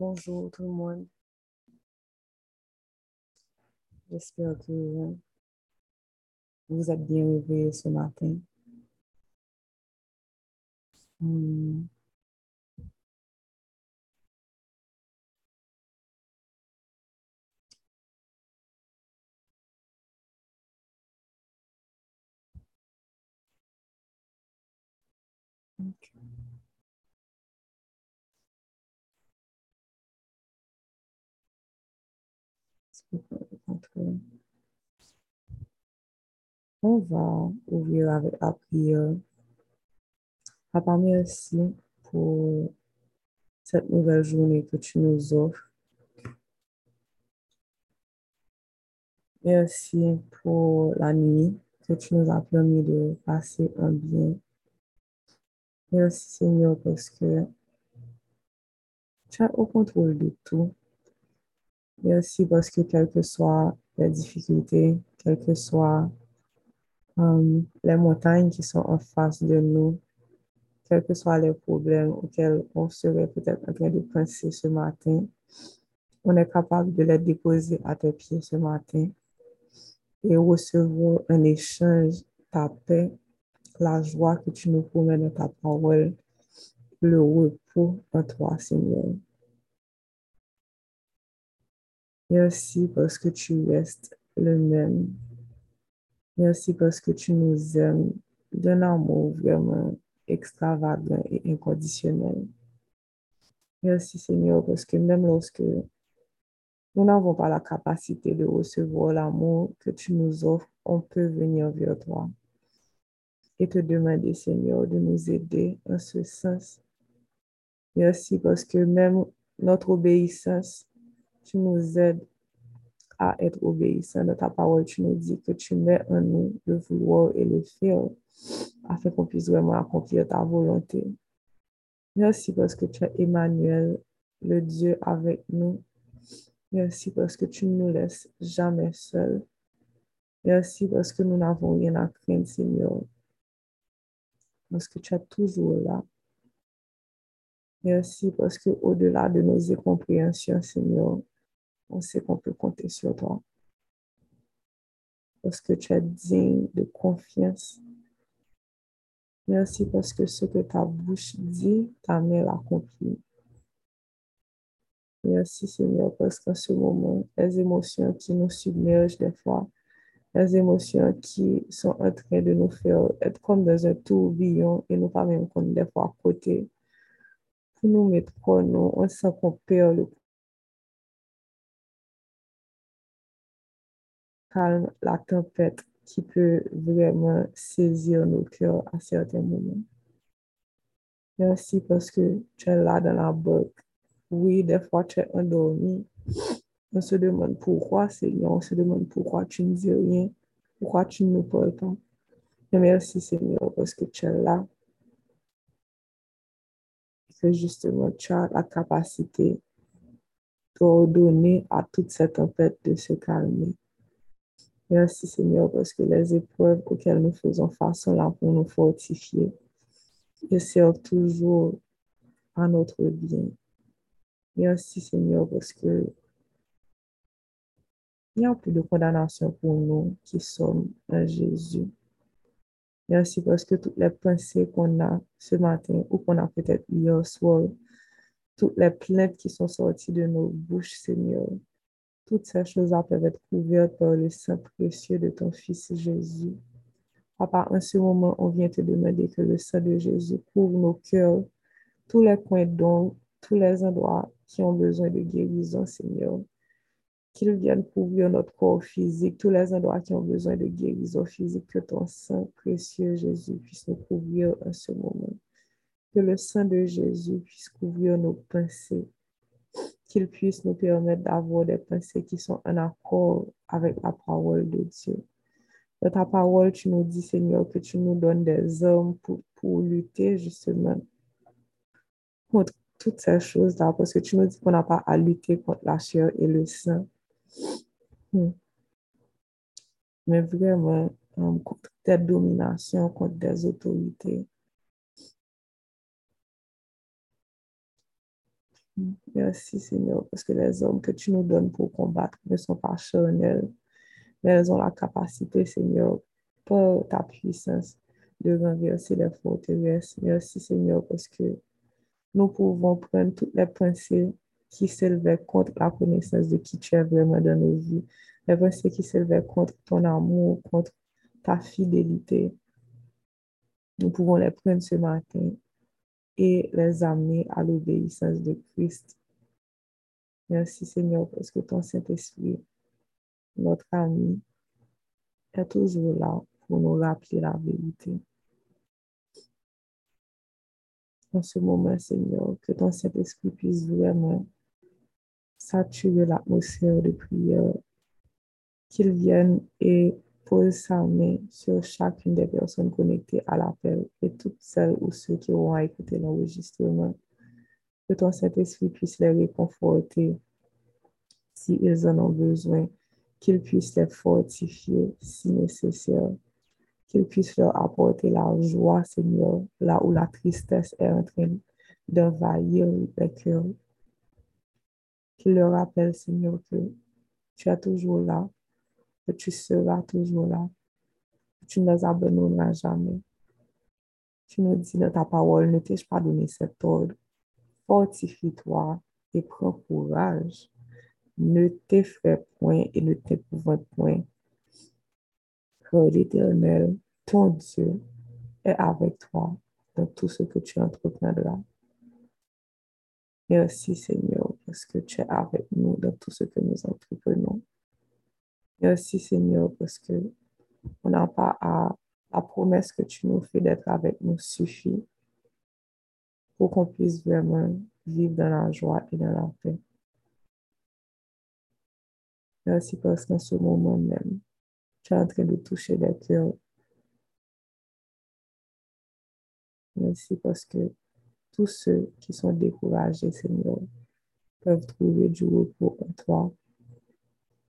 Bonjour tout le monde. J'espère que vous êtes bien réveillés ce matin. Hmm. On va ouvrir avec la prière. Papa, merci pour cette nouvelle journée que tu nous offres. Merci pour la nuit que tu nous as permis de passer un bien. Merci Seigneur parce que tu es au contrôle de tout. Merci parce que quelles que soient les difficultés, quelles que soient euh, les montagnes qui sont en face de nous, quels que soient les problèmes auxquels on serait peut-être en train de penser ce matin, on est capable de les déposer à tes pieds ce matin et recevoir un échange, ta paix, la joie que tu nous promets dans ta parole, le repos en toi, Seigneur. Merci parce que tu restes le même. Merci parce que tu nous aimes d'un amour vraiment extravagant et inconditionnel. Merci Seigneur parce que même lorsque nous n'avons pas la capacité de recevoir l'amour que tu nous offres, on peut venir vers toi et te demander Seigneur de nous aider en ce sens. Merci parce que même notre obéissance, tu nous aides à être obéissants. Dans ta parole, tu nous dis que tu mets en nous le vouloir et le faire afin qu'on puisse vraiment accomplir ta volonté. Merci parce que tu es Emmanuel, le Dieu avec nous. Merci parce que tu ne nous laisses jamais seuls. Merci parce que nous n'avons rien à craindre, Seigneur. Parce que tu es toujours là. Merci parce que au-delà de nos incompréhensions, Seigneur, on sait qu'on peut compter sur toi. Parce que tu es digne de confiance. Merci parce que ce que ta bouche dit, ta main l'accomplit. Merci Seigneur parce qu'en ce moment, les émotions qui nous submergent des fois, les émotions qui sont en train de nous faire être comme dans un tourbillon et nous pas même comme des fois à côté, pour nous mettre nous, on sent qu'on perd le calme, la tempête qui peut vraiment saisir nos cœurs à certains moments. Merci parce que tu es là dans la barque. Oui, des fois tu es endormi. On se demande pourquoi, Seigneur. On se demande pourquoi tu ne dis rien. Pourquoi tu ne nous parles pas. Mais merci, Seigneur, parce que tu es là. Que justement, tu as la capacité d'ordonner à toute cette tempête de se calmer. Merci Seigneur parce que les épreuves auxquelles nous faisons face sont là pour nous fortifier et servent toujours à notre bien. Merci Seigneur parce que il n'y a plus de condamnation pour nous qui sommes en Jésus. Merci parce que toutes les pensées qu'on a ce matin ou qu'on a peut-être hier soir, toutes les plaintes qui sont sorties de nos bouches, Seigneur, toutes ces choses-là peuvent être couvertes par le sang précieux de ton Fils Jésus. Papa, en ce moment, on vient te demander que le sang de Jésus couvre nos cœurs, tous les coins d'ombre, tous les endroits qui ont besoin de guérison, Seigneur. Qu'il vienne couvrir notre corps physique, tous les endroits qui ont besoin de guérison physique, que ton sang précieux, Jésus, puisse nous couvrir en ce moment. Que le sang de Jésus puisse couvrir nos pensées, qu'il puisse nous permettre d'avoir des pensées qui sont en accord avec la parole de Dieu. Dans ta parole, tu nous dis, Seigneur, que tu nous donnes des hommes pour, pour lutter justement contre toutes ces choses-là, parce que tu nous dis qu'on n'a pas à lutter contre la chair et le sang. Hmm. Mais vraiment, um, contre des dominations, contre des autorités. Merci Seigneur, parce que les hommes que tu nous donnes pour combattre ne sont pas charnels, mais elles ont la capacité, Seigneur, par ta puissance, de renverser les forteresses. Merci Seigneur, parce que nous pouvons prendre toutes les pensées qui s'élevaient contre la connaissance de qui tu es vraiment dans nos vies, les pensées qui s'élevaient contre ton amour, contre ta fidélité. Nous pouvons les prendre ce matin et les amener à l'obéissance de Christ. Merci Seigneur parce que ton Saint-Esprit, notre ami, est toujours là pour nous rappeler la vérité. En ce moment, Seigneur, que ton Saint-Esprit puisse vraiment saturer l'atmosphère de prière, qu'il vienne et pose sa main sur chacune des personnes connectées à l'appel et toutes celles ou ceux qui auront écouté l'enregistrement. Que ton Saint-Esprit puisse les réconforter s'ils en ont besoin, qu'il puisse les fortifier si nécessaire, qu'il puisse leur apporter la joie, Seigneur, là où la tristesse est en train d'envahir les cœurs. Qu'il leur rappelle, Seigneur, que tu es toujours là, que tu seras toujours là, que tu ne les abandonneras jamais. Tu nous dis dans ta parole, ne t'ai-je pas donné cet ordre? Fortifie-toi et prends courage. Ne t'effraie point et ne t'épouvante point. Car l'Éternel, ton Dieu, est avec toi dans tout ce que tu entreprendras. Merci Seigneur parce que tu es avec nous dans tout ce que nous entreprenons. Merci Seigneur parce que on n'a pas à la promesse que tu nous fais d'être avec nous suffit pour qu'on puisse vraiment vivre dans la joie et dans la paix. Merci parce qu'en ce moment même, tu es en train de toucher des cœurs. Merci parce que tous ceux qui sont découragés, Seigneur, peuvent trouver du repos en toi.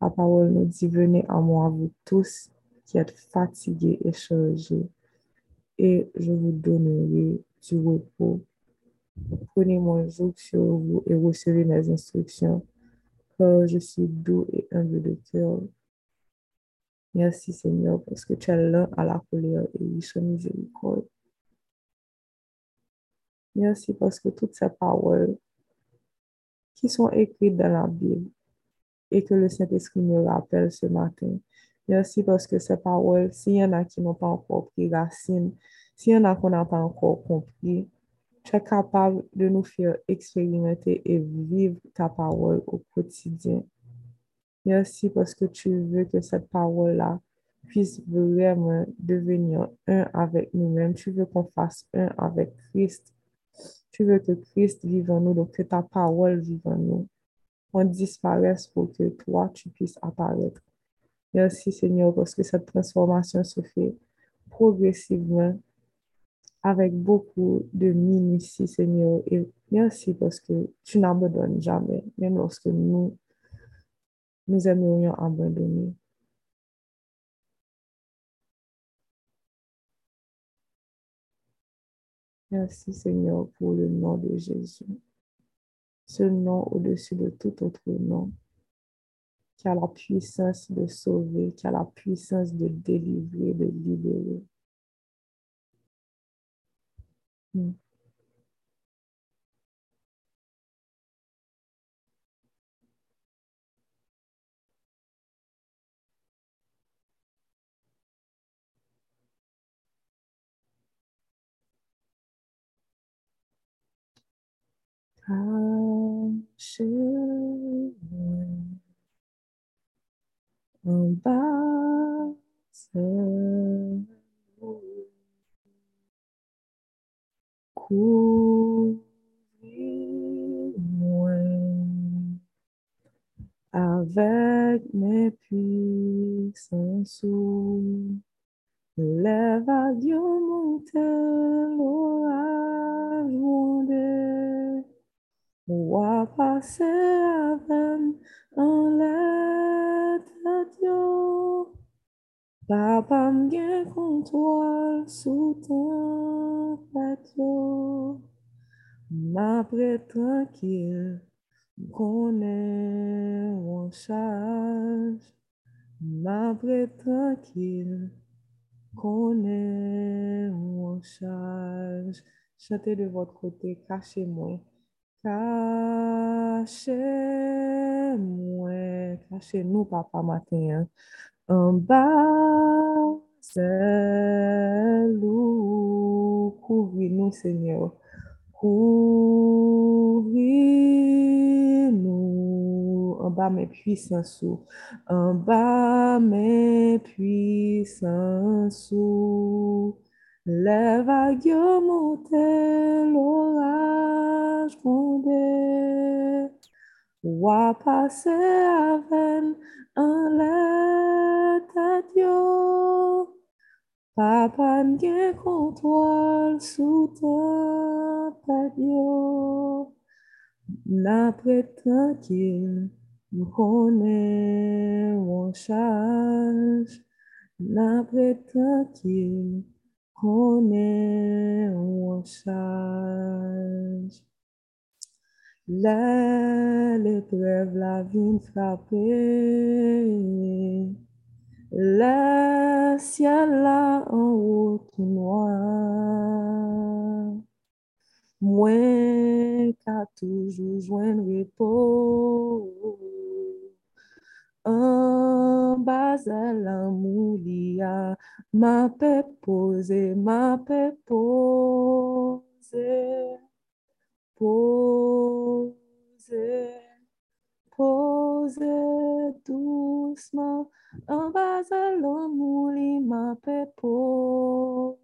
La parole nous dit, venez à moi, vous tous qui êtes fatigués et chargés, et je vous donnerai du repos. Prenez mon joug sur vous et recevez mes instructions, car je suis doux et humble de cœur. Merci Seigneur, parce que tu es lent à la colère et riche en miséricorde. Merci parce que toutes ces paroles qui sont écrites dans la Bible et que le Saint-Esprit me rappelle ce matin. Merci parce que ces paroles, s'il y en a qui n'ont pas encore pris racine, s'il y en a qu'on n'a pas encore compris, tu es capable de nous faire expérimenter et vivre ta parole au quotidien. Merci parce que tu veux que cette parole-là puisse vraiment devenir un avec nous-mêmes. Tu veux qu'on fasse un avec Christ. Tu veux que Christ vive en nous, donc que ta parole vive en nous. On disparaisse pour que toi, tu puisses apparaître. Merci Seigneur parce que cette transformation se fait progressivement avec beaucoup de minutie, Seigneur. Et merci parce que tu n'abandonnes jamais, même lorsque nous, nous aimerions abandonner. Merci Seigneur pour le nom de Jésus. Ce nom au-dessus de tout autre nom qui a la puissance de sauver, qui a la puissance de délivrer, de libérer. Hmm. Avec mes puissances vagues montent l'orage monte ou passer avec en l'air Papa m'gen contrôle sous ton plateau. Ma m'apprête tranquille, connais mon charge. M'apprête tranquille, connais mon charge. Chantez de votre côté, cachez-moi. Cachez-moi, cachez-nous, papa, matin. En bas, c'est couvre-nous, Seigneur. Couvre-nous en bas mes puissances, en bas mes puissances. Les vagues montaient, l'orage Wa tête yo. Papa n'gen contrôle sous ta tête yo. N'après tranquille, nous connaît mon charge. N'après tranquille, connaît mon charge. L'épreuve la vie frapper. Le ciel là en haut tout noir. Moi qu'à toujours joindre repos. En bas à la moulia, ma paix posée, ma paix posée. Posez, posez doucement en bas à l'amour, ma paix posez,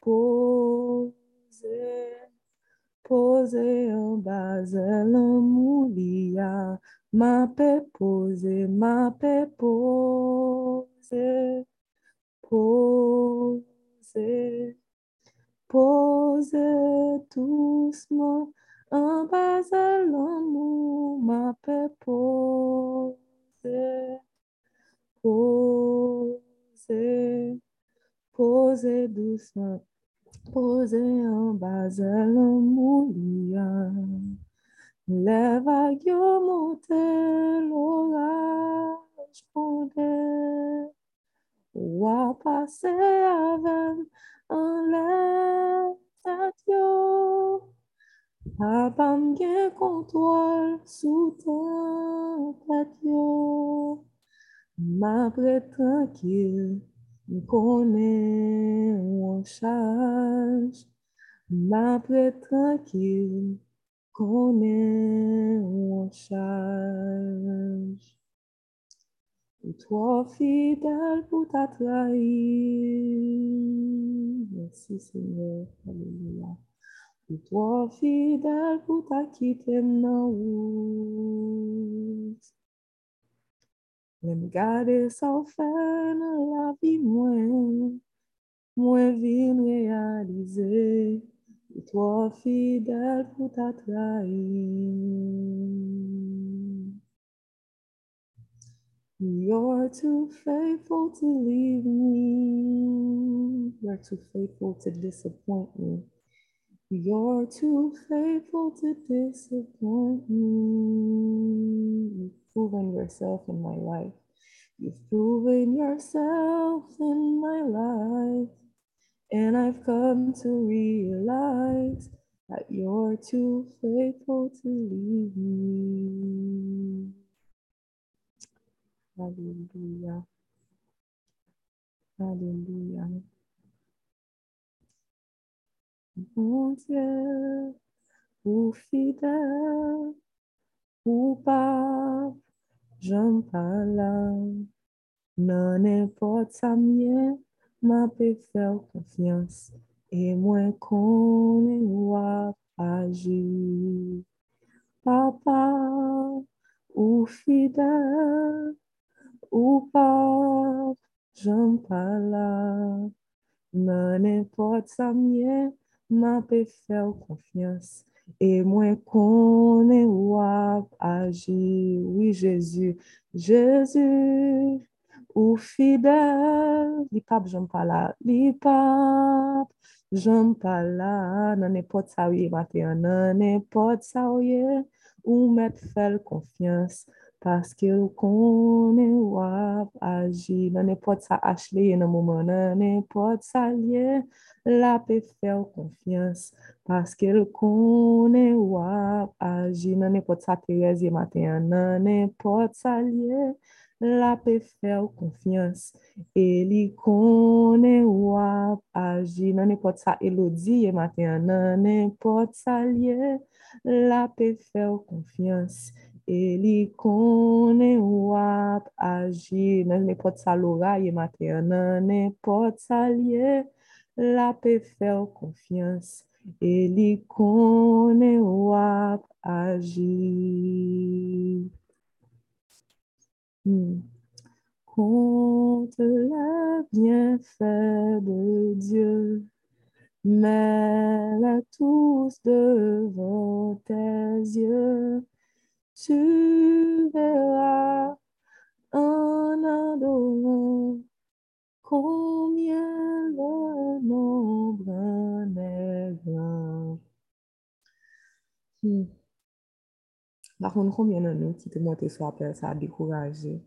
posez, posez en bas à l'amour, ma paix posez, ma paix posez, posez. Posez doucement en bas à l'amour, ma paix posez, posez, posez doucement, posez en bas à l'amour, les vagues montent, l'orage fondait, wa passer avec en la Papa m'gen contrôle sous ta tête yo. M'apprête tranquille, m'connais mon charge. M'apprête tranquille, connais mon charge. Et toi fidèle pour ta trahi. Merci Seigneur. Alléluia. Et toi fidèle pour ta quitter dans route. Même garder sans faire la vie moins. Moins vine réaliser. Et toi fidèle pour ta trahi. You're too faithful to leave me. You're too faithful to disappoint me. You're too faithful to disappoint me. You've proven yourself in my life. You've proven yourself in my life. And I've come to realize that you're too faithful to leave me. Alléluia. Alléluia. Mon Dieu, ou fidèle, ou pas, j'en parle. Non n'importe sa mienne, m'a peut faire confiance. Et moi qu'on va agir. Papa, ou fidèle, ou pas, j'en parle. Non n'importe sa mienne, m'a peut faire confiance. Et moi qu'on va agir. Oui, Jésus, Jésus, ou fidèle, li pape j'en parle, li pape, J'aime pas là, nan n'importe sa ou ye matin, nan n'importe sa ou ye, ou confiance. Parce qu'il connaît wap agi, nan n'importe sa achle nan mouman, nan n'importe sa liye, la pe faire confiance. Parce qu'il connaît wap agi, nan n'importe sa Thérèse ye matin, nan n'importe sa liye, la pe faire confiance. Et li connaît wap agi, nan n'importe sa Elodie ye matin, nan n'importe sa liye, la pe faire confiance. Et li connaît wap agi, nan n'importe sa Laura ye matin, nan n'importe sa liye, la pe faire confiance. Et li connaît wap agi. Hmm. Compte les bienfaits de Dieu, mets-les tous devant tes yeux. Tu verras en adorant combien le nombre en est grand. Hmm. Par contre, combien de nous qui te montrent sur appel, ça a découragé?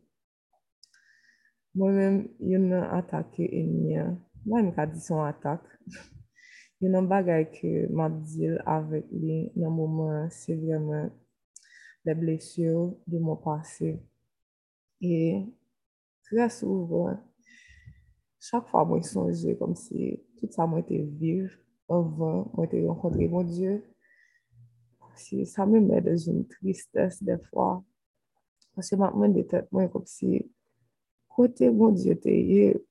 Moi-même, il y a une attaque ennemi. Moi, je me dis son attaque. Il y a un bagage que m'a dit avec lui dans moment, c'est vraiment les blessures de mon passé. Et très souvent, chaque fois, moi, je songeais comme si tout ça m'a été vivre avant, été rencontré mon Dieu. Si ça me met dans une tristesse des fois. Parce que maintenant, de tête, moi, comme si côté mon Dieu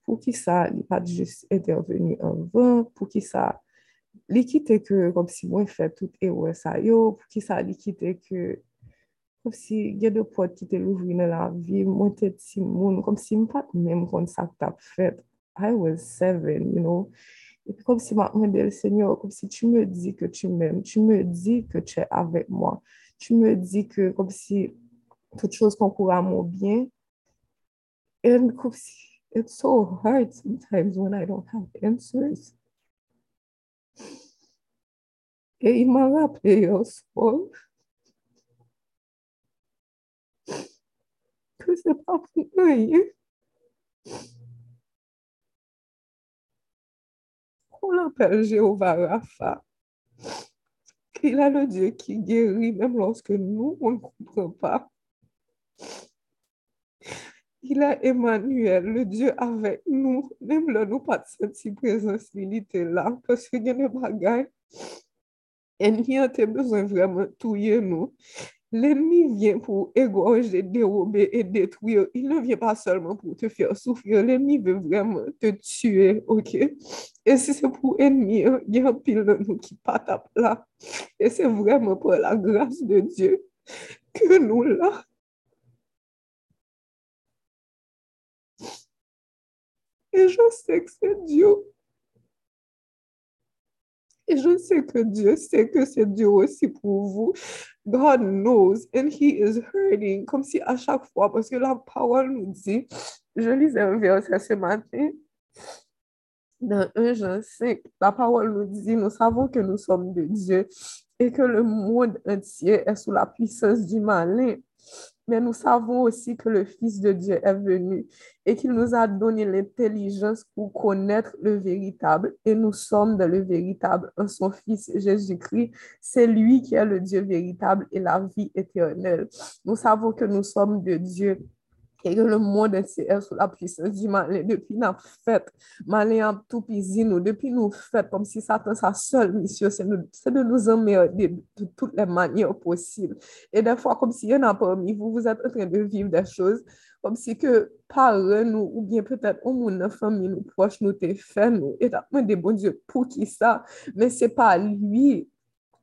pour qui ça, il pas juste intervenu avant, pour qui ça, kite que comme si moi fait tout erreur ça yo, pour qui ça, kite que comme si il y a de portes qui te l'ouvrir dans la vie, moi te si moun, comme si pas même comme ça que t'as fait. I was seven, you know. Et puis comme si maintenant, le Seigneur, comme si tu me dis que tu m'aimes, tu me dis que tu es avec moi, tu me dis que comme si toute chose concourt à mon bien, and comme si it's so hard sometimes when I don't have answers. Et il m'a rappelé au qu'on l'appelle Jéhovah Rapha. Qu'il a le Dieu qui guérit même lorsque nous, on ne comprend pas. Il a Emmanuel, le Dieu avec nous, même là, nous pas senti présence, il était là, parce qu'il y a des bagailles. Ennemi a besoin vraiment de tuer nous. L'ennemi vient pour égorger, dérober et détruire. Il ne vient pas seulement pour te faire souffrir. L'ennemi veut vraiment te tuer, ok? Et si c'est pour ennemi, il y a un pile de nous qui pas là. Et c'est vraiment pour la grâce de Dieu que nous là. Et je sais que c'est Dieu. Et je sais que Dieu sait que c'est Dieu aussi pour vous. God knows and he is hurting. Comme si à chaque fois, parce que la parole nous dit, je lisais un verset ce matin, dans 1 Jean 5, la parole nous dit, nous savons que nous sommes de Dieu et que le monde entier est sous la puissance du malin. Mais nous savons aussi que le Fils de Dieu est venu et qu'il nous a donné l'intelligence pour connaître le véritable. Et nous sommes dans le véritable en son Fils Jésus-Christ. C'est lui qui est le Dieu véritable et la vie éternelle. Nous savons que nous sommes de Dieu que le monde entier est sous la puissance du malin? Depuis la fête, malin a tout pisé nous. Depuis nous fête, comme si Satan, sa seule mission, c'est de nous emmerder de toutes les manières possibles. Et des fois, comme s'il y en a parmi vous, vous êtes en train de vivre des choses comme si que par nous, ou bien peut-être au monde, notre famille, nous proches, nous t'es fait, nous, et t'as des bon Dieu pour qui ça, mais c'est pas lui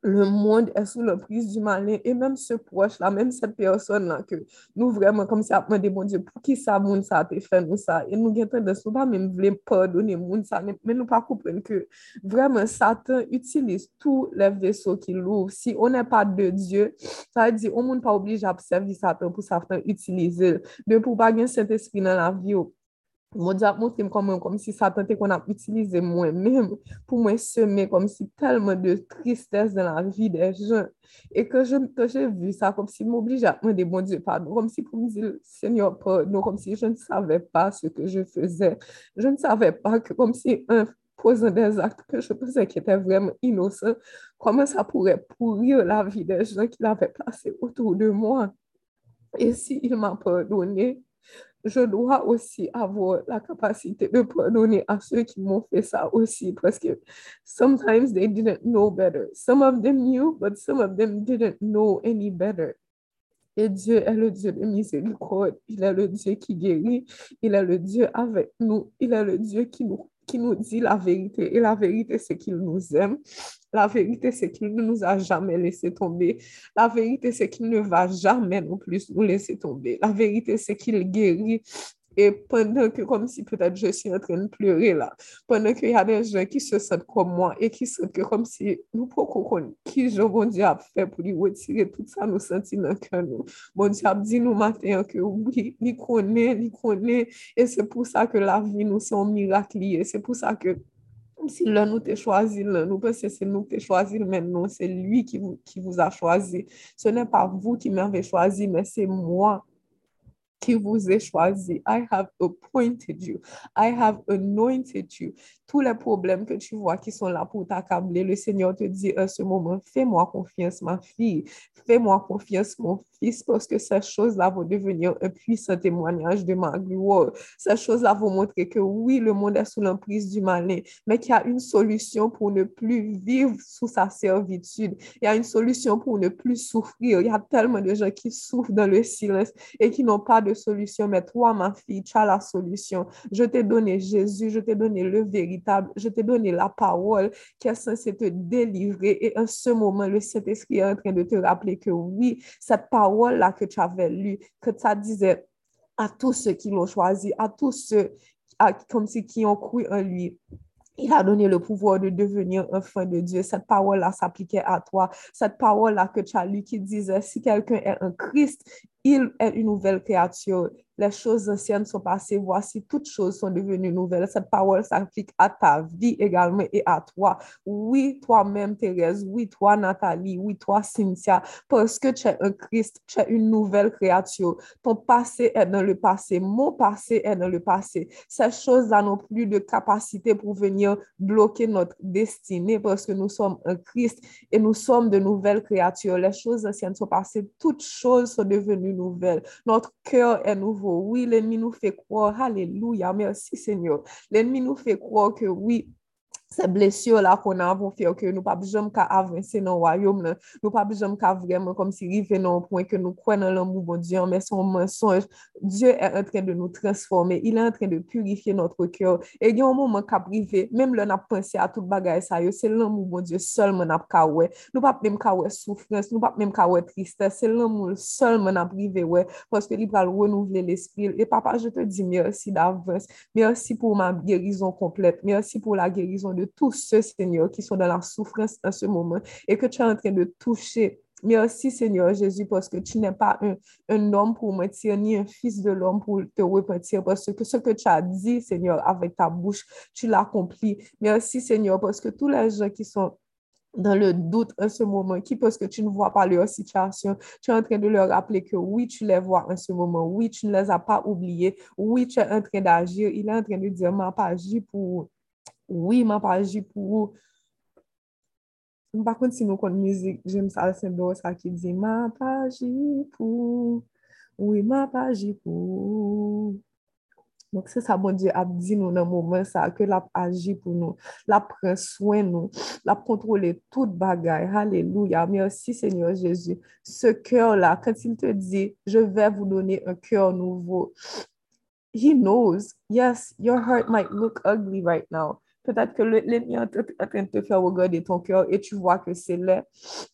le monde est sous l'emprise du malin. Et même ce proche-là, même cette personne-là que nous vraiment comme si après des bon Dieu, pour qui ça, monde ça a fait nous ça, et nous avons tendance, nous pas même vouloir pardonner monde ça, mais, nous pas comprendre que vraiment Satan utilise tous les vaisseaux qu'il ouvre. Si on n'est pas de Dieu, ça veut dire on n'est pas obligé à servir Satan pour Satan utiliser, de pour pas gagner cet esprit dans la vie Mon Dieu a montré comme, comme si ça tentait qu'on a utilisé moi-même pour me semer comme si tellement de tristesse dans la vie des gens. Et que j'ai vu ça comme si m'obligeait à demander mon Dieu pardon, comme si pour me dire Seigneur pardon, comme si je ne savais pas ce que je faisais. Je ne savais pas que comme si un posant des actes que je pensais qui étaient vraiment innocents, comment ça pourrait pourrir la vie des gens qu'il avait placés autour de moi. Et s'il m'a pardonné, je dois aussi avoir la capacité de pardonner à ceux qui m'ont fait ça aussi parce que sometimes they didn't know better. Some of them knew, but some of them didn't know any better. Et Dieu est le Dieu de miséricorde. Il est le Dieu qui guérit. Il est le Dieu avec nous. Il est le Dieu qui nous qui nous dit la vérité. Et la vérité, c'est qu'il nous aime. La vérité, c'est qu'il ne nous a jamais laissé tomber. La vérité, c'est qu'il ne va jamais non plus nous laisser tomber. La vérité, c'est qu'il guérit et pendant que, comme si peut-être je suis en train de pleurer là, pendant qu'il y a des gens qui se sentent comme moi et qui sentent que comme si nous pouvons qui je bon Dieu a fait pour lui retirer tout ça, nous sentir dans le cœur nous. Bon Dieu a dit nous matin que oui, nous connaît, nous connaît, et c'est pour ça que la vie nous sont miracles. C'est pour ça que si l'un nous t'a choisi, nous pensons que c'est nous qui choisi, mais non, c'est lui qui vous, qui vous a choisi. Ce n'est pas vous qui m'avez choisi, mais c'est moi qui vous ai choisi. I have appointed you. I have anointed you. Tous les problèmes que tu vois qui sont là pour t'accabler, le Seigneur te dit à ce moment, fais-moi confiance, ma fille. Fais-moi confiance, mon fils, parce que ces choses-là vont devenir un puissant témoignage de ma gloire. Ces choses-là vont montrer que oui, le monde est sous l'emprise du malin, mais qu'il y a une solution pour ne plus vivre sous sa servitude. Il y a une solution pour ne plus souffrir. Il y a tellement de gens qui souffrent dans le silence et qui n'ont pas de solution, mais toi, ma fille, tu as la solution. Je t'ai donné Jésus, je t'ai donné le je t'ai donné la parole qui est censée te délivrer. Et en ce moment, le Saint-Esprit est en train de te rappeler que oui, cette parole-là que tu avais lue, que ça disait à tous ceux qui l'ont choisi, à tous ceux comme si qui ont cru en lui. Il a donné le pouvoir de devenir un enfant de Dieu. Cette parole-là s'appliquait à toi. Cette parole-là que tu as lu qui disait, si quelqu'un est un Christ, il est une nouvelle créature. Les choses anciennes sont passées. Voici, toutes choses sont devenues nouvelles. Cette parole s'applique à ta vie également et à toi. Oui, toi-même, Thérèse. Oui, toi, Nathalie. Oui, toi, Cynthia. Parce que tu es un Christ, tu es une nouvelle créature. Ton passé est dans le passé. Mon passé est dans le passé. Ces choses-là n'ont plus de capacité pour venir bloquer notre destinée parce que nous sommes un Christ et nous sommes de nouvelles créatures. Les choses anciennes sont passées. Toutes choses sont devenues nouvelles. Notre cœur est nouveau. Oui, l'ennemi nous fait croire. Alléluia. Merci Seigneur. L'ennemi nous fait croire que oui, Se blesyo la kon pou fè ok, nou pa bijom ka avanse nan wayom nan, nou pa bijom ka vremen kom si rive nan ou pwen ke nou kwen nan l'amou bon Diyan, men son mensonj, Diyo è en tren de nou transforme, il è en tren de purifiye notre kyo, e gen ou mouman ka prive, menm lè nap pense a tout bagay sa yo, se l'amou bon Diyo sol men ap kawe, nou pa mèm kawe soufrans, nou pa mèm kawe triste, se l'amou sol men ap prive we, poske li pral renouvle l'esprit, e papa je te di mersi d'avans, mersi pou ma gerizon komplet, mersi pou la gerizon de tous ceux, Seigneur, qui sont dans la souffrance en ce moment et que tu es en train de toucher. Merci, Seigneur Jésus, parce que tu n'es pas un, un, homme pour mentir, ni un fils de l'homme pour te repentir, parce que ce que tu as dit, Seigneur, avec ta bouche, tu l'accomplis. Merci, Seigneur, parce que tous les gens qui sont dans le doute en ce moment, qui parce que tu ne vois pas leur situation, tu es en train de leur rappeler que oui, tu les vois en ce moment, oui, tu ne les as pas oubliés, oui, tu es en train d'agir, il est en train de dire, m'a pas agi pour Oui, ma pa aji pou... Mpa konti si nou kon mizik, jem sa sen do sa ki di, ma pa aji pou... Oui, ma pa aji pou... Mok se sa bon di ap di nou nan moumen sa, ke la pa aji pou nou, la pren swen nou, la kontrole tout bagay. Halleluja, mersi Seigneur. Se kèr la, kwen si te di, je ve vous donner un kèr nouvo. He knows, yes, your heart might look ugly right now. Peut-être que l'ennemi est en train de te faire regarder ton cœur et tu vois que c'est laid.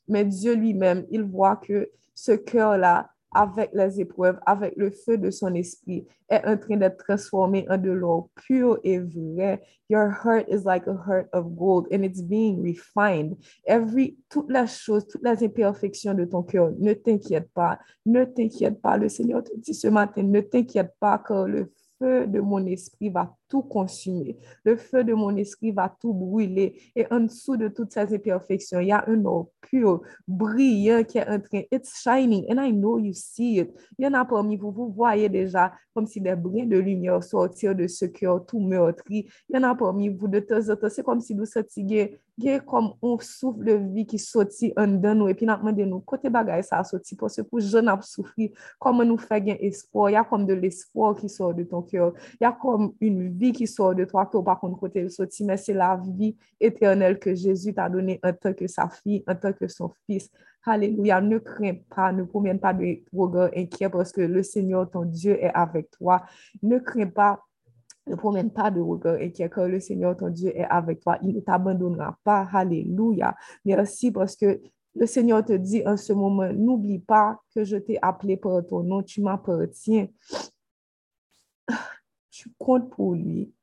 Mais Dieu lui-même, il voit que ce cœur-là, avec les épreuves, avec le feu de son esprit, est en train d'être transformé en de l'or pur et vrai. Your heart is like a heart of gold and it's being refined. Every, toutes les choses, toutes les imperfections de ton cœur, ne t'inquiète pas, ne t'inquiète pas. Le Seigneur te dit ce matin, ne t'inquiète pas car le feu de mon esprit va tout consumer. Le feu de mon esprit va tout brûler. Et en dessous de toutes ces imperfections, il y a un or pur, brillant qui est en train. It's shining and I know you see it. Il y en a parmi vous, vous voyez déjà comme si des brins de lumière sortir de ce cœur tout meurtri. Il y en a parmi vous de temps en temps. C'est comme si vous sortiez comme un souffle de vie qui sortit en dedans nous et puis nous demandé nous côté bagaille ça sorti parce que pour jeune a souffrir comment nous faire gain espoir il y a comme de l'espoir qui sort de ton cœur il y a comme une vie qui sort de toi que par contre côté sorti mais c'est la vie éternelle que Jésus t'a donné en tant que sa fille en tant que son fils Alléluia, ne crains pas, ne promène pas de regard inquiet parce que le Seigneur, ton Dieu, est avec toi. Ne crains pas ne promène pas de regard inquiet car le Seigneur, ton Dieu, est avec toi. Il ne t'abandonnera pas. Alléluia. Merci parce que le Seigneur te dit en ce moment, n'oublie pas que je t'ai appelé par ton nom, tu m'appartiens. Tu comptes pour lui.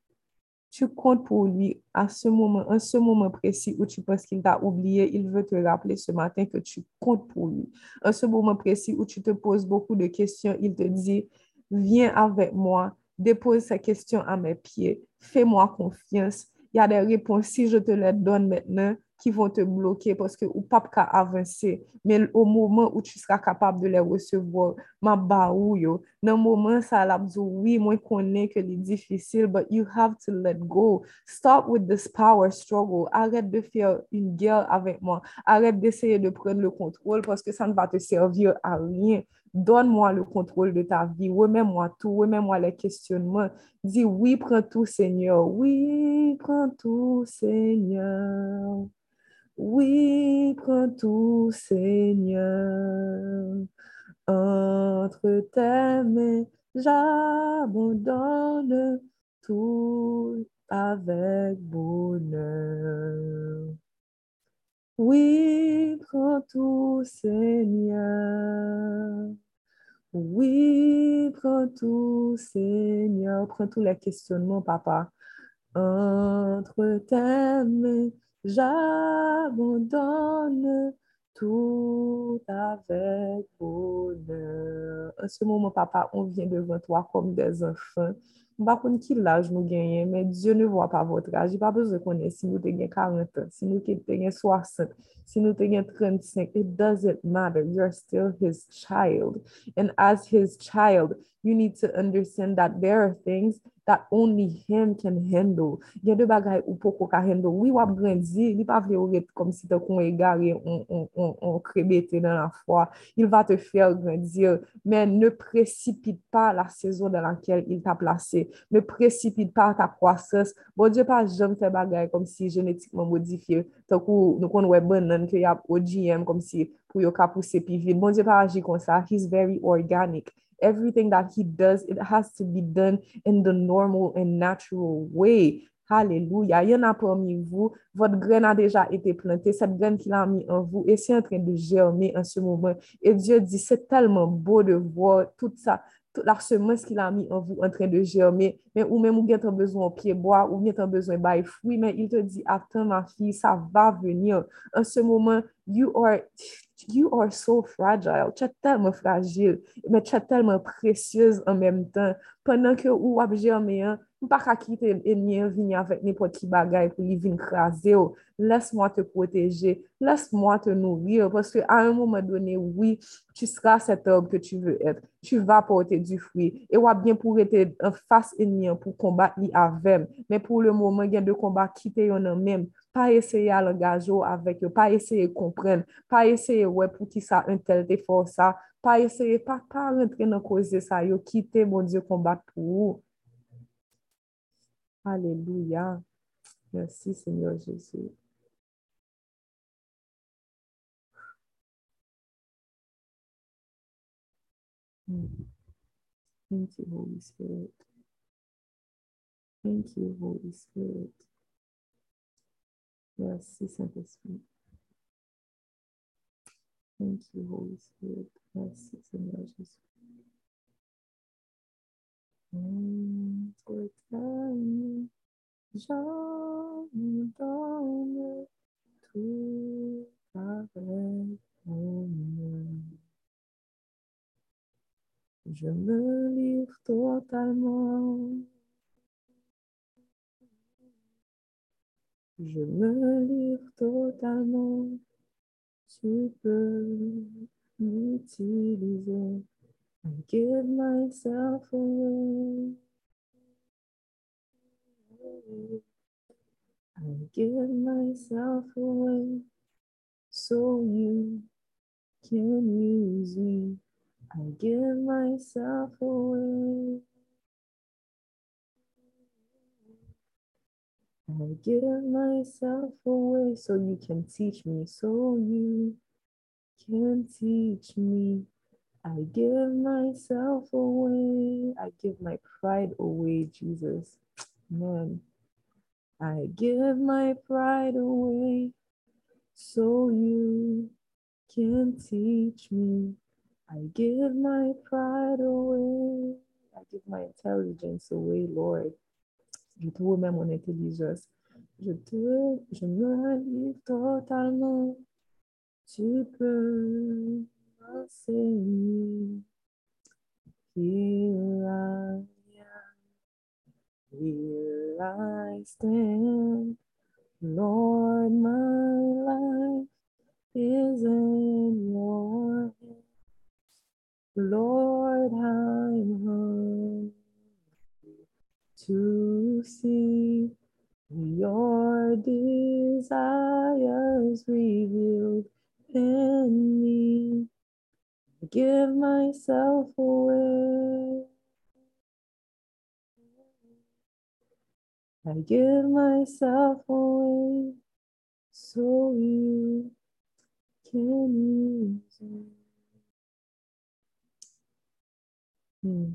Tu comptes pour lui à ce moment, en ce moment précis où tu penses qu'il t'a oublié, il veut te rappeler ce matin que tu comptes pour lui. En ce moment précis où tu te poses beaucoup de questions, il te dit, viens avec moi, dépose ces questions à mes pieds, fais-moi confiance. Il y a des réponses, si je te les donne maintenant, qui vont te bloquer parce que ou pas qu'à avancer. Mais au moment où tu seras capable de les recevoir, ma baou yo, dans le moment ça la oui, moi connais que c'est difficile, but you have to let go. Stop with this power struggle. Arrête de faire une guerre avec moi. Arrête d'essayer de prendre le contrôle parce que ça ne va te servir à rien. Donne-moi le contrôle de ta vie. Remets-moi tout. Remets-moi les questionnements. Dis oui, prends tout, Seigneur. Oui, prends tout, Seigneur. Oui, prends tout, Seigneur. Entre tes mains, j'abandonne tout avec bonheur. Oui, prends tout, Seigneur. Oui, prends tout, Seigneur. Prends tous les questionnements, papa. Entre tes mains, j'abandonne tout avec bonheur. En ce moment, papa, on vient devant toi comme des enfants. Mba kon ki laj nou genyen, men Diyo ne vwa pa vot laj. Di pa bezwe konen si nou te gen 40 an, si nou te gen 60, si nou te gen 35. It doesn't matter. You're still his child. And as his child, you need to understand that there are things that only him can handle. Gen de bagay ou poko ka handle. Oui wap grandzi, li pa vle ou ret kom si te kon e gare on krebete nan la fwa. Il va te faire grandir. Men ne précipite pas la saison dans laquelle il t'a placé. Ne précipite pas ta croissance. Bon Dieu pas jamais fait bagay comme si génétiquement modifié. Tant kou nou kon wè banan ke yap OGM kom si pou yo ka pousse pi vide. Bon Dieu pas agi kon sa. He's very organic. Everything that he does, it has to be done in the normal and natural way. Alléluia. Il y en a parmi vous, votre graine a déjà été plantée, cette graine qu'il a mis en vous, et c'est en train de germer en ce moment. Et Dieu dit, c'est tellement beau de voir tout ça, toute la semence qu'il a mis en vous en train de germer, mais ou même vous avez besoin de pied bois, ou vous avez besoin de fruits, mais il te dit, attends ma fille, ça va venir. En ce moment, you are you are so fragile. Tu es tellement fragile, mais tu es tellement précieuse en même temps. Pendant que ou ap germe, hein, pas qu'à quitter l'ennemi avec n'importe qui bagaille pour lui venir craser. Laisse-moi te protéger, laisse-moi te nourrir parce qu'à un moment donné, oui, tu seras cet homme que tu veux être. Tu vas porter du fruit et ou bien pour être en face ennemi hein, pour combattre avec. Mais pour le moment, il y a de combat quitter en même pas essayer à l'engager avec eux, pas essayer de comprendre, pas essayer qui ça un tel ça, pas essayer pas pas rentrer dans cause ça, yo quitter mon Dieu combattre pour vous. Alléluia. Merci Seigneur Jésus. Thank you, Holy Spirit. Thank you, Holy Spirit. Merci, Saint-Esprit. Thank you, Holy Spirit. Merci, Seigneur Jésus. Entre tout avec mon Je me livre totalement. Je me livre totalement. Tu peux m'utiliser. I give myself away. I give myself away so you can use me. I give myself away. I give myself away so you can teach me, so you can teach me. I give myself away. I give my pride away, Jesus. Man, I give my pride away so you can teach me. I give my pride away. I give my intelligence away, Lord. Je te remets mon intelligence. Je te, je me livre totalement. Tu peux m'enseigner. Here I. Here I stand. Lord, my life is in your hands. Lord, I'm hungry to see your desires revealed in me. Give myself away. I give myself away so you can use me. Hmm.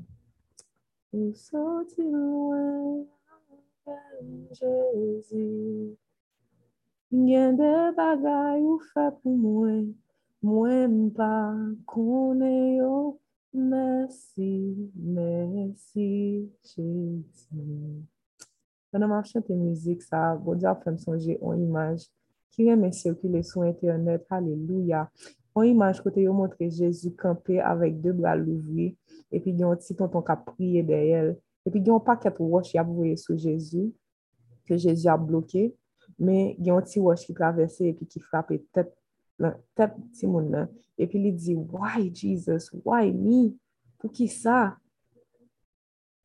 Loin avec Jésus. Gen de bagay ou fe pou mwen, mwen pa kone yo. Merci, Jésus. Pendant ma chante musique, ça, bon Dieu a fait me songer en image qui remet circuler sur Internet. Alléluia. En image, yo montre Jésus campé avec deux bras l'ouvrir et y a un petit tonton qui a prié derrière. Et y a un paquet de roches qui a voué sur Jésus, que Jésus a bloqué. Mais y a un petit roche qui traversait et puis qui frappait tête, tête monde là. Et puis il dit, why Jesus, why me? Pour qui ça?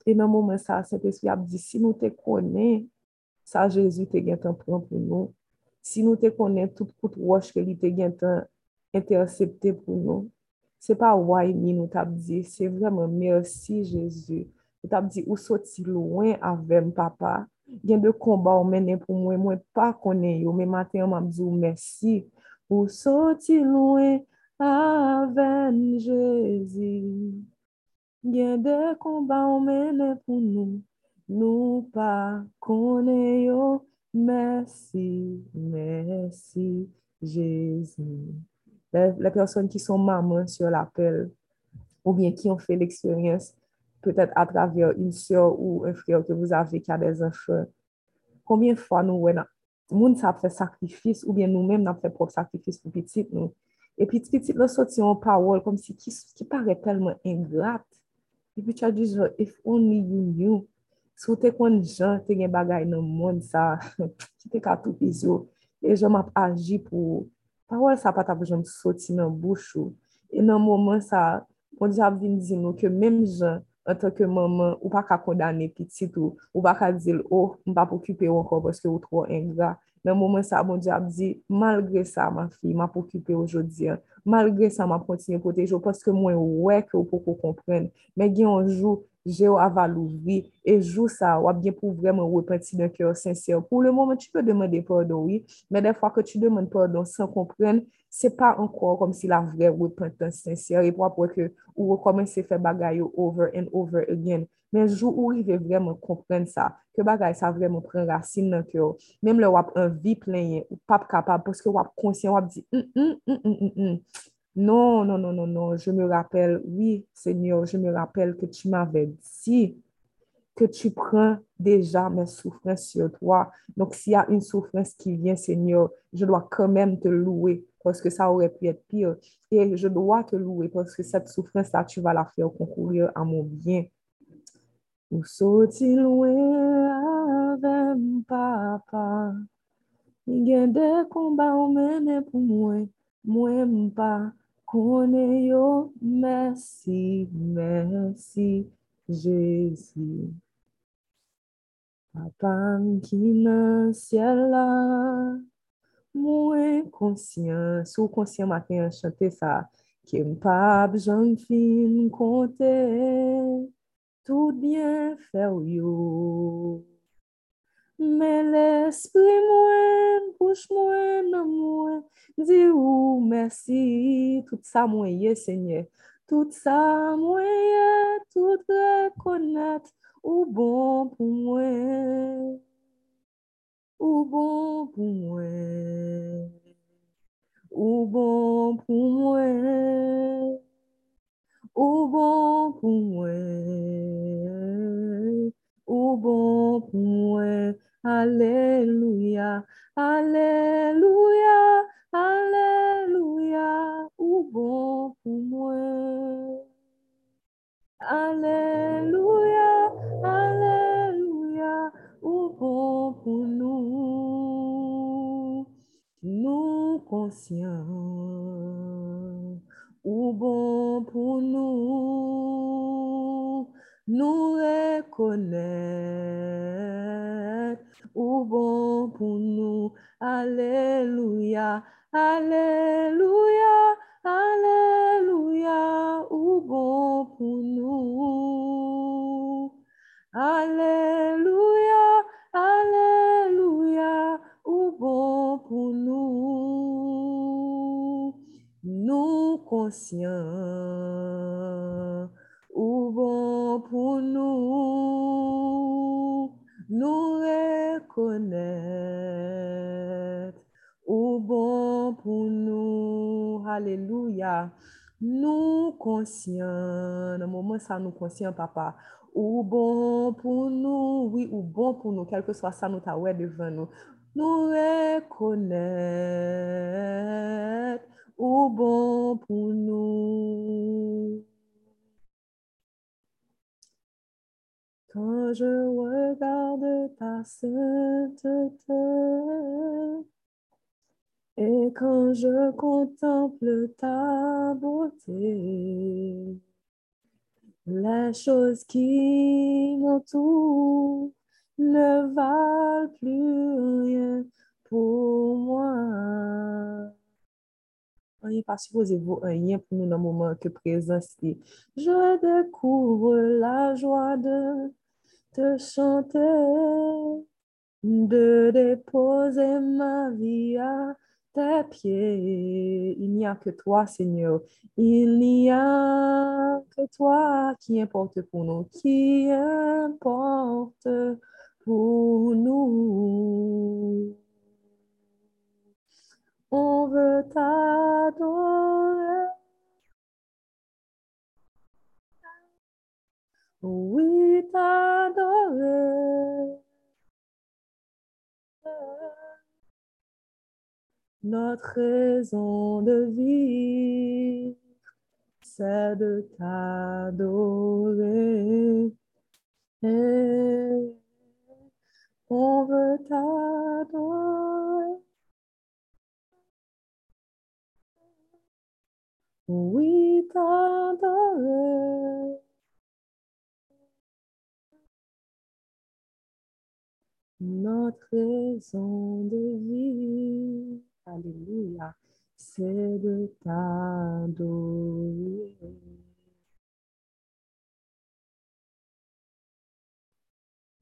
Et dans le moment ça, Saint-Esprit a dit, si nous te connaissons, ça Jésus te gagne temps pour nous. Si nous te connaissons, toute toute roche que lui te gagne temps intercepté pour nous. C'est pas why me nous t'a dit, c'est vraiment merci Jésus. Nous t'a dit, ou sorti loin avec papa. A de combats au mené pour moi, moi pas connais yo, mais matin m'a dit merci. Ou sorti loin avec Jésus. Gen de komba ou mene pou nou, nou pa kone yo. Merci, merci, Jésus. Les, les personnes qui sont mamans sur l'appel, ou bien qui ont fait l'expérience, peut-être à travers une soeur ou un frère que vous avez qui a des enfants, combien de fois nous, ouais, fait sacrifice, ou bien nous-mêmes, nous fait propre sacrifice pour petit nous. Et puis petit, nous sorti en parole comme si qui, qui paraît tellement ingrate. Epi chadou jan, if only you knew, sou te kon jan te gen bagay nan moun sa, ki te ka tou pizyo, e jan map aji pou, pa wè sa pata pou jan soti nan bouchou. E nan mouman sa, moun di ap vin di nou ke menm jan, an tanke mouman, ou pa ka kondane pitit ou, ou pa ka dil, oh, mpa pou kipe ou anko, pweske ou tro engra. nan mouman sa, bon di ap di, malgre sa, ma fi, ma pou kipe oujodi, malgre sa, ma kontinye potejo, paske mwen wek ou pou pou kompren. Men gen anjou, je ou aval ouvri, e jou sa wap gen pou vremen wepenti nan kèw sensyon. Pou le moment, tu pe demande pardon, oui, men den fwa ke tu demande pardon san kompren, se pa ankor kom si la vre wepenten sensyon, e pou apwe ke ou rekomense fe bagay yo over and over again. Men jou ou rive vremen kompren sa, ke bagay sa vremen pren rasin nan kèw, menm le wap anvi plenye, ou pap kapab, poske wap konsyen, wap di, mm, mm, mm, mm, mm, mm, Non, non, non, non, non, je me rappelle, oui, Seigneur, je me rappelle que tu m'avais dit que tu prends déjà mes souffrances sur toi. Donc, s'il y a une souffrance qui vient, Seigneur, je dois quand même te louer parce que ça aurait pu être pire. Et je dois te louer parce que cette souffrance-là, tu vas la faire concourir à mon bien. Loin avec papa, il y a des combats pour moi, moi merci, merci, Jésus. Papa qui nan ciel là, moi conscient, sous conscient matin chanter ça, qui pas besoin fin compter, tout bien faire yo. Mè l'esprit mwen, bouche mwen, nan mwen, di ou mersi, tout sa mwen ye, Seigneur. Tout sa mwen ye, tout rekonat, ou bon pou mwen. Ou bon pou mwen. Ou bon pou mwen. Ou bon pou mwen. Ou bon moi. Alléluia, Alléluia, Alléluia, ou bon pour moi. Alléluia, Alléluia, ou bon pour nous, nous conscients, ou bon pour nous, nous reconnaître, ou bon pour nous, Alléluia, Alléluia, Alléluia, ou bon pour Le moment ça nous conscients, papa, ou bon pour nous, oui, ou bon pour nous, quel que soit ça, nous t'avons devant nous. Nous reconnaître, ou bon pour nous. Quand je regarde ta sainteté, et quand je contemple ta beauté, les choses qui m'entourent ne valent plus rien pour moi. On n'est pas supposé vaut rien pour nous dans le moment que présence Je découvre la joie de te chanter, de déposer ma vie à tes pieds. Il n'y a que toi, Seigneur. Il n'y a que toi qui importe pour nous, qui importe pour nous. On veut t'adorer. Oui, t'adorer. Notre raison de vivre, c'est de t'adorer. on veut t'adorer. Oui, t'adorer. Notre raison de vivre. Alléluia. C'est de t'adorer.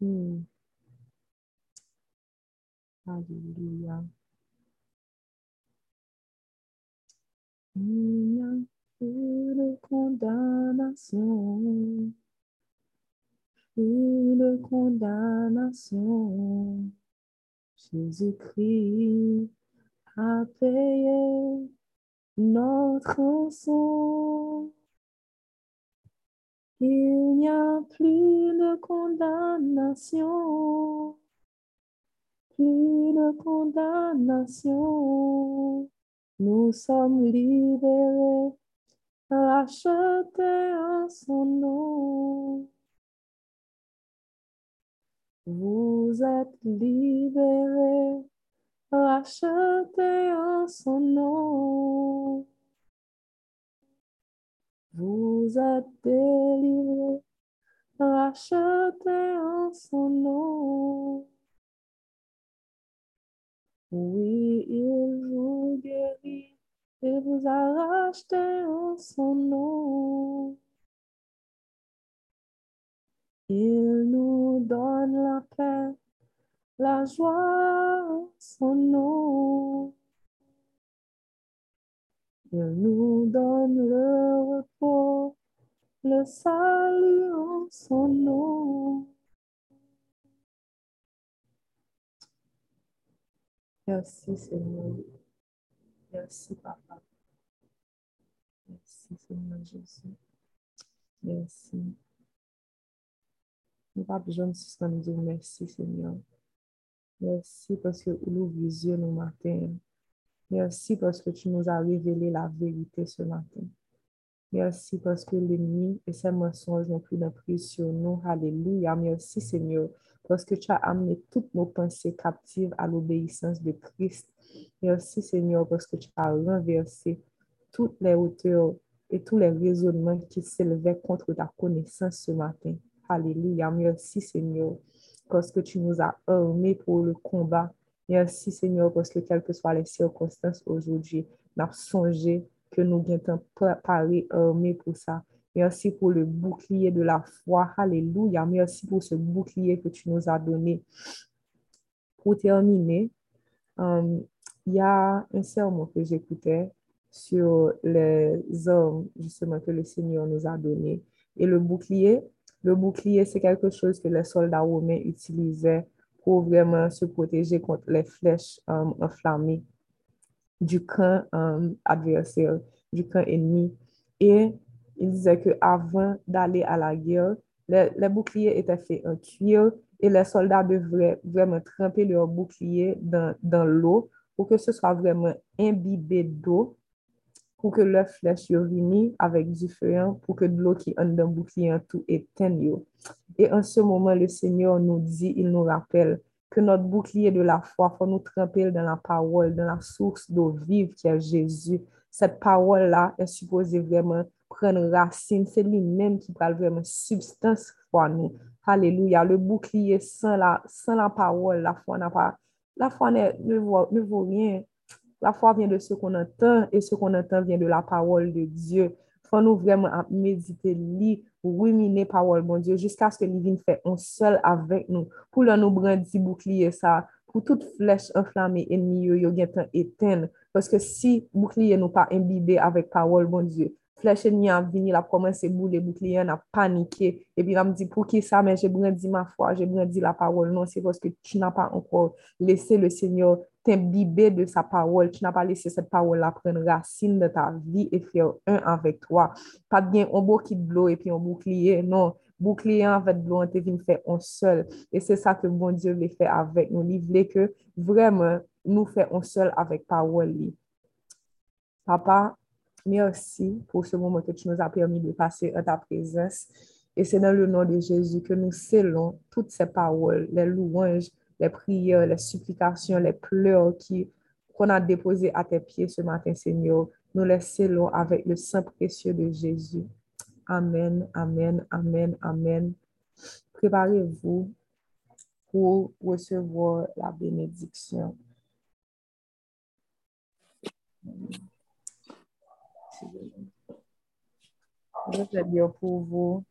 Hmm. Alléluia. Il n'y a plus de condamnation. Plus de condamnation. Jésus-Christ a payé notre rançon. Il n'y a plus de condamnation, plus de condamnation. Nous sommes libérés, rachetés en son nom. Vous êtes libérés, rachetés en son nom. Vous êtes délivrés, rachetés en son nom. Oui, il vous guérit et vous a racheté en son nom. Il nous donne la paix, la joie son nom. Il nous donne le repos, le salut en son nom. Merci Seigneur. Merci Papa. Merci Seigneur Jésus. Merci. Nous pas besoin de dire merci Seigneur. Merci parce que nous yeux nos matins. Merci parce que tu nous as révélé la vérité ce matin. Merci parce que l'ennemi et ses mensonges n'ont plus d'emprise sur nous. Alléluia. Merci Seigneur parce que tu as amené toutes nos pensées captives à l'obéissance de Christ. Merci Seigneur parce que tu as renversé toutes les hauteurs et tous les raisonnements qui s'élevaient contre ta connaissance ce matin. Alléluia. Merci Seigneur parce que tu nous as armés pour le combat Merci Seigneur parce que quelles que soient les circonstances aujourd'hui, nous avons songé que nous avons préparé, armés pour ça. Merci pour le bouclier de la foi. Alléluia. Merci pour ce bouclier que tu nous as donné. Pour terminer, euh, il y a un sermon que j'écoutais sur les hommes justement que le Seigneur nous a donné. Et le bouclier, le bouclier, c'est quelque chose que les soldats romains utilisaient pour vraiment se protéger contre les flèches euh, enflammées du camp euh, adversaire, du camp ennemi. Et il disait qu'avant d'aller à la guerre, les, boucliers étaient faits en cuir et les soldats devraient vraiment tremper leur bouclier dans, dans l'eau pour que ce soit vraiment imbibé d'eau pour que leur flèche revienne avec du feu, pour que de l'eau qui est dans bouclier tout éteigne. Et en ce moment, le Seigneur nous dit, il nous rappelle que notre bouclier de la foi, faut nous tremper dans la parole, dans la source d'eau vive qui est Jésus. Cette parole-là est supposée vraiment prendre racine. C'est lui-même qui parle vraiment substance pour nous. Alléluia. Le bouclier sans la, sans la parole, la foi n'a pas, la foi ne, ne vaut rien. La foi vient de ce qu'on entend et ce qu'on entend vient de la parole de Dieu. Faut nous vraiment méditer, lire, ruminer parole, mon Dieu, jusqu'à ce que l'ivine fait un seul avec nous. Pour le nous brandi bouclier ça, pour toute flèche enflammée ennemi yo, yo éteindre. Parce que si bouclier nous pas imbibé avec parole, mon Dieu, flèche ennemi a venu, la commencé bouler, bouclier a paniqué. Et puis, il me dit, pour qui ça, mais j'ai brandi ma foi, j'ai brandi la parole. Non, c'est parce que tu n'as pas encore laissé le Seigneur t'imbiber de sa parole. Tu n'as pas laissé cette parole-là prendre racine de ta vie et faire un avec toi. Pas bien un qui de l'eau et puis un bouclier. Non, bouclier avec de l'eau, on te faire un seul. Et c'est ça que bon Dieu veut faire avec nous. Il voulait que vraiment nous faire un seul avec parole. Papa, merci pour ce moment que tu nous as permis de passer à ta présence. Et c'est dans le nom de Jésus que nous scellons toutes ces paroles, les louanges, les prières, les supplications, les pleurs qu'on a déposées à tes pieds ce matin, Seigneur. Nous les avec le sang précieux de Jésus. Amen, amen, amen, amen. Préparez-vous pour recevoir la bénédiction. Je vais dire pour vous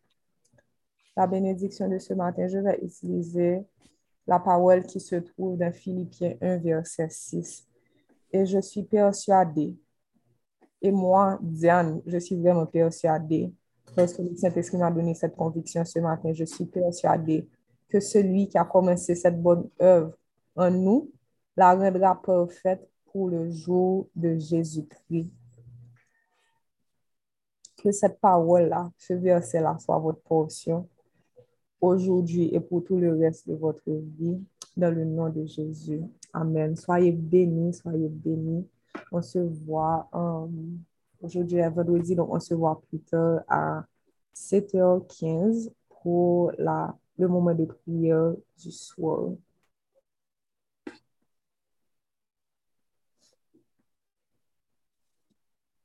la bénédiction de ce matin. Je vais utiliser la parole qui se trouve dans Philippiens 1, verset 6. Et je suis persuadée, et moi, Diane, je suis vraiment persuadée, parce que le Saint-Esprit m'a donné cette conviction ce matin, je suis persuadée que celui qui a commencé cette bonne œuvre en nous la rendra parfaite pour le jour de Jésus-Christ. que cette parole-là, ce verset-là soit votre portion aujourd'hui et pour tout le reste de votre vie, dans le nom de Jésus. Amen. Soyez bénis, soyez bénis. On se voit euh, aujourd'hui à vendredi, donc on se voit plus tard à 7h15 pour la, le moment de prière du soir.